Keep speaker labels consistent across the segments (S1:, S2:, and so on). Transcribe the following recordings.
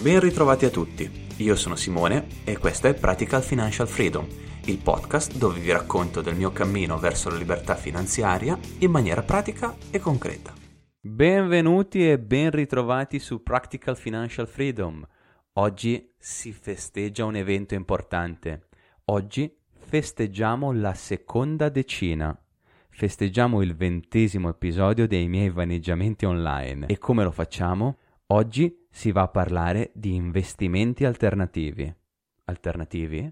S1: Ben ritrovati a tutti, io sono Simone e questo è Practical Financial Freedom, il podcast dove vi racconto del mio cammino verso la libertà finanziaria in maniera pratica e concreta. Benvenuti e ben ritrovati su Practical Financial Freedom. Oggi si festeggia un evento importante. Oggi festeggiamo la seconda decina. Festeggiamo il ventesimo episodio dei miei vaneggiamenti online. E come lo facciamo? Oggi si va a parlare di investimenti alternativi. Alternativi?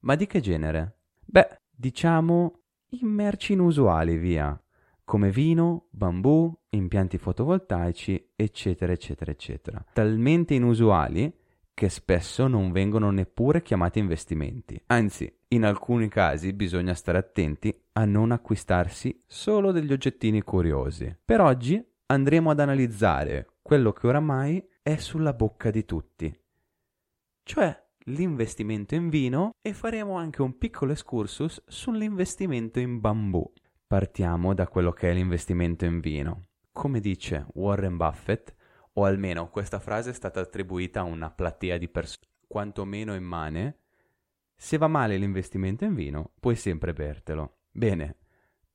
S1: Ma di che genere? Beh, diciamo in merci inusuali, via, come vino, bambù, impianti fotovoltaici, eccetera, eccetera, eccetera. Talmente inusuali che spesso non vengono neppure chiamati investimenti. Anzi, in alcuni casi bisogna stare attenti a non acquistarsi solo degli oggettini curiosi. Per oggi andremo ad analizzare quello che oramai è sulla bocca di tutti, cioè l'investimento in vino e faremo anche un piccolo excursus sull'investimento in bambù. Partiamo da quello che è l'investimento in vino. Come dice Warren Buffett, o almeno questa frase è stata attribuita a una platea di persone quantomeno immane, se va male l'investimento in vino, puoi sempre bertelo. Bene,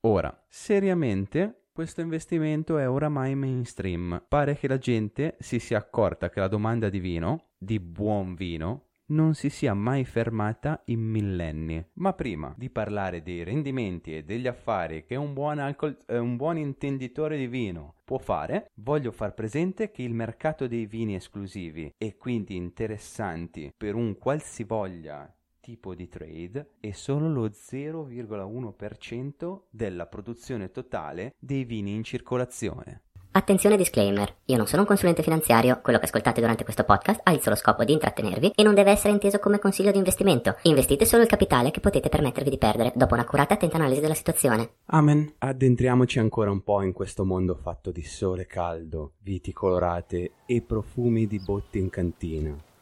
S1: ora, seriamente, questo investimento è oramai mainstream. Pare che la gente si sia accorta che la domanda di vino, di buon vino, non si sia mai fermata in millenni. Ma prima di parlare dei rendimenti e degli affari che un buon, alcol, eh, un buon intenditore di vino può fare, voglio far presente che il mercato dei vini esclusivi e quindi interessanti per un qualsivoglia tipo di trade è solo lo 0,1% della produzione totale dei vini in circolazione.
S2: Attenzione disclaimer, io non sono un consulente finanziario, quello che ascoltate durante questo podcast ha il solo scopo di intrattenervi e non deve essere inteso come consiglio di investimento. Investite solo il capitale che potete permettervi di perdere dopo un'accurata e attenta analisi della situazione.
S1: Amen. Addentriamoci ancora un po' in questo mondo fatto di sole caldo, viti colorate e profumi di botti in cantina.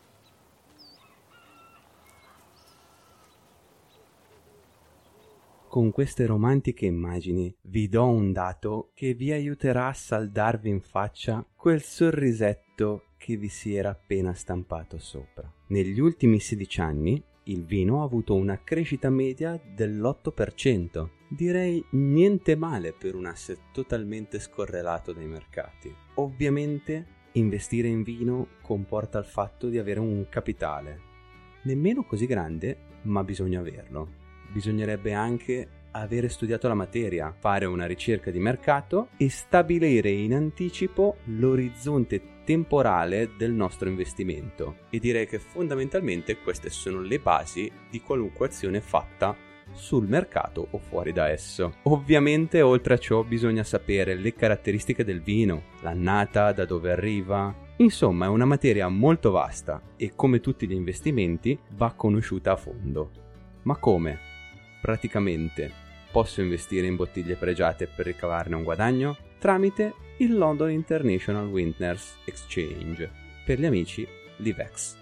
S1: Con queste romantiche immagini vi do un dato che vi aiuterà a saldarvi in faccia quel sorrisetto che vi si era appena stampato sopra. Negli ultimi 16 anni il vino ha avuto una crescita media dell'8%. Direi niente male per un asset totalmente scorrelato dai mercati. Ovviamente investire in vino comporta il fatto di avere un capitale. Nemmeno così grande, ma bisogna averlo bisognerebbe anche avere studiato la materia, fare una ricerca di mercato e stabilire in anticipo l'orizzonte temporale del nostro investimento. E direi che fondamentalmente queste sono le basi di qualunque azione fatta sul mercato o fuori da esso. Ovviamente oltre a ciò bisogna sapere le caratteristiche del vino, l'annata, da dove arriva. Insomma è una materia molto vasta e come tutti gli investimenti va conosciuta a fondo. Ma come? Praticamente posso investire in bottiglie pregiate per ricavarne un guadagno tramite il London International Wintners Exchange, per gli amici LiveX,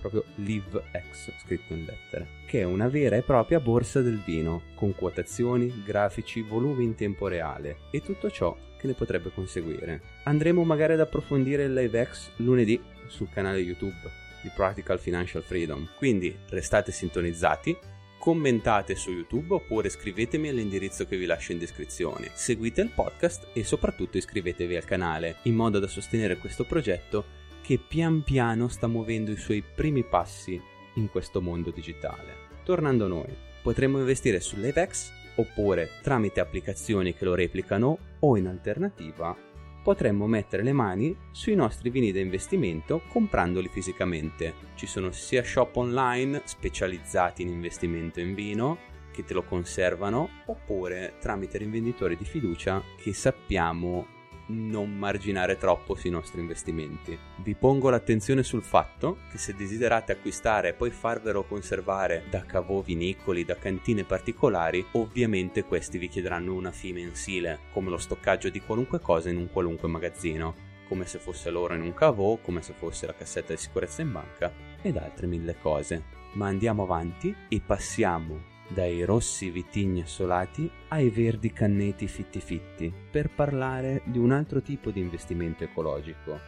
S1: proprio LiveX scritto in lettere, che è una vera e propria borsa del vino, con quotazioni, grafici, volumi in tempo reale e tutto ciò che ne potrebbe conseguire. Andremo magari ad approfondire LiveX lunedì sul canale YouTube di Practical Financial Freedom, quindi restate sintonizzati commentate su YouTube oppure scrivetemi all'indirizzo che vi lascio in descrizione. Seguite il podcast e soprattutto iscrivetevi al canale in modo da sostenere questo progetto che pian piano sta muovendo i suoi primi passi in questo mondo digitale. Tornando a noi, potremmo investire sull'Apex oppure tramite applicazioni che lo replicano o in alternativa potremmo mettere le mani sui nostri vini da investimento comprandoli fisicamente. Ci sono sia shop online specializzati in investimento in vino che te lo conservano oppure tramite rivenditori di fiducia che sappiamo non marginare troppo sui nostri investimenti. Vi pongo l'attenzione sul fatto che se desiderate acquistare e poi farvelo conservare da cavò vinicoli, da cantine particolari, ovviamente questi vi chiederanno una fee mensile, come lo stoccaggio di qualunque cosa in un qualunque magazzino come se fosse l'oro in un cavò, come se fosse la cassetta di sicurezza in banca ed altre mille cose. Ma andiamo avanti e passiamo dai rossi vitigni assolati ai verdi canneti fitti fitti, per parlare di un altro tipo di investimento ecologico,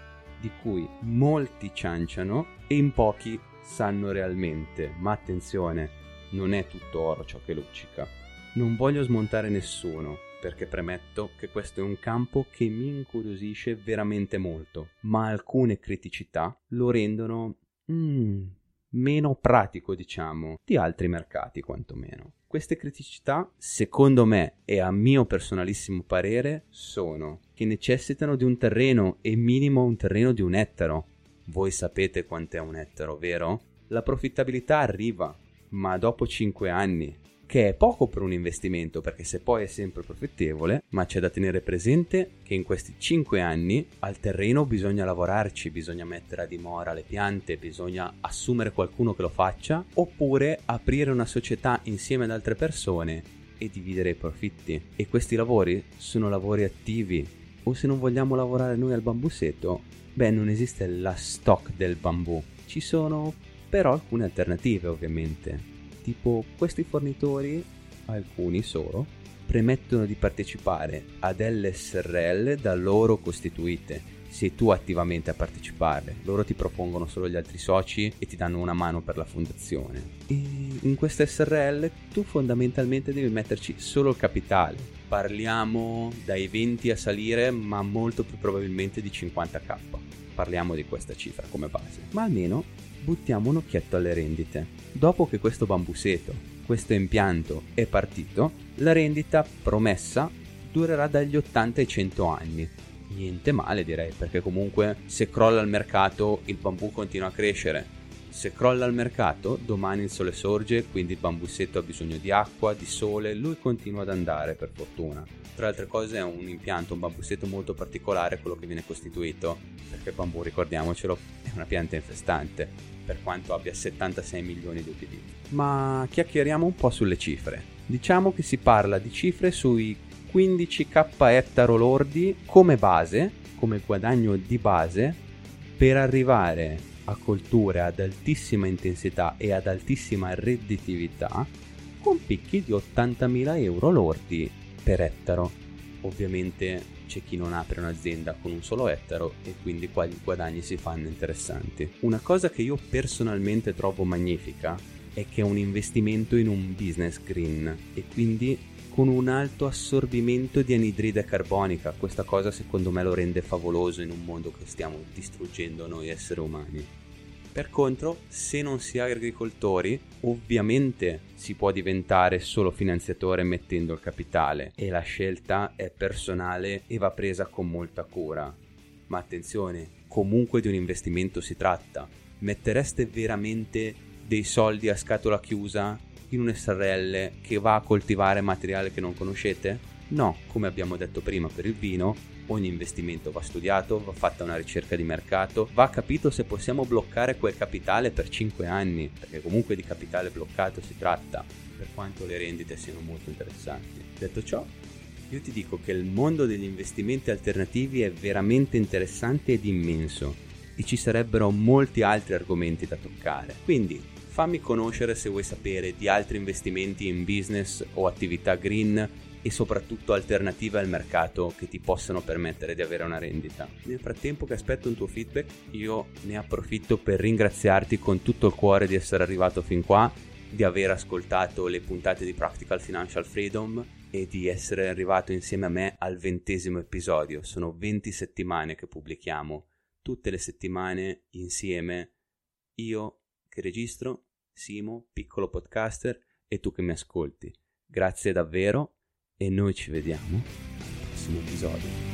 S1: di cui molti cianciano e in pochi sanno realmente, ma attenzione, non è tutto oro ciò che luccica. Non voglio smontare nessuno, perché premetto che questo è un campo che mi incuriosisce veramente molto, ma alcune criticità lo rendono... Mm, meno pratico, diciamo, di altri mercati quantomeno. Queste criticità, secondo me e a mio personalissimo parere, sono che necessitano di un terreno e minimo un terreno di un ettaro. Voi sapete quant'è un ettaro, vero? La profittabilità arriva, ma dopo 5 anni, che è poco per un investimento perché se poi è sempre profittevole, ma c'è da tenere presente che in questi 5 anni al terreno bisogna lavorarci, bisogna mettere a dimora le piante, bisogna assumere qualcuno che lo faccia, oppure aprire una società insieme ad altre persone e dividere i profitti. E questi lavori sono lavori attivi. O se non vogliamo lavorare noi al bambusetto, beh non esiste la stock del bambù. Ci sono però alcune alternative ovviamente tipo questi fornitori, alcuni solo, premettono di partecipare a delle SRL da loro costituite. Sei tu attivamente a partecipare, loro ti propongono solo gli altri soci e ti danno una mano per la fondazione. E in queste SRL tu fondamentalmente devi metterci solo il capitale. Parliamo dai 20 a salire, ma molto più probabilmente di 50k. Parliamo di questa cifra come base. Ma almeno buttiamo un occhietto alle rendite. Dopo che questo bambuseto, questo impianto è partito, la rendita promessa durerà dagli 80 ai 100 anni. Niente male direi, perché comunque se crolla il mercato il bambù continua a crescere. Se crolla il mercato, domani il sole sorge, quindi il bambusetto ha bisogno di acqua, di sole, lui continua ad andare per fortuna. Tra le altre cose è un impianto, un bambusetto molto particolare quello che viene costituito, perché il bambù, ricordiamocelo, è una pianta infestante per quanto abbia 76 milioni di utilizzi. Ma chiacchieriamo un po' sulle cifre. Diciamo che si parla di cifre sui 15k ettaro lordi come base, come guadagno di base, per arrivare a colture ad altissima intensità e ad altissima redditività con picchi di 80.000 euro lordi per ettaro. Ovviamente c'è chi non apre un'azienda con un solo ettaro e quindi qua gli guadagni si fanno interessanti. Una cosa che io personalmente trovo magnifica è che è un investimento in un business green e quindi con un alto assorbimento di anidride carbonica. Questa cosa secondo me lo rende favoloso in un mondo che stiamo distruggendo noi esseri umani. Per contro, se non si è agricoltori, ovviamente si può diventare solo finanziatore mettendo il capitale e la scelta è personale e va presa con molta cura. Ma attenzione, comunque di un investimento si tratta. Mettereste veramente dei soldi a scatola chiusa in un SRL che va a coltivare materiale che non conoscete? No, come abbiamo detto prima per il vino, ogni investimento va studiato, va fatta una ricerca di mercato, va capito se possiamo bloccare quel capitale per 5 anni, perché comunque di capitale bloccato si tratta, per quanto le rendite siano molto interessanti. Detto ciò, io ti dico che il mondo degli investimenti alternativi è veramente interessante ed immenso e ci sarebbero molti altri argomenti da toccare. Quindi fammi conoscere se vuoi sapere di altri investimenti in business o attività green e soprattutto alternative al mercato che ti possano permettere di avere una rendita. Nel frattempo che aspetto un tuo feedback, io ne approfitto per ringraziarti con tutto il cuore di essere arrivato fin qua, di aver ascoltato le puntate di Practical Financial Freedom e di essere arrivato insieme a me al ventesimo episodio. Sono 20 settimane che pubblichiamo tutte le settimane insieme io che registro, Simo, piccolo podcaster e tu che mi ascolti. Grazie davvero e noi ci vediamo al prossimo episodio.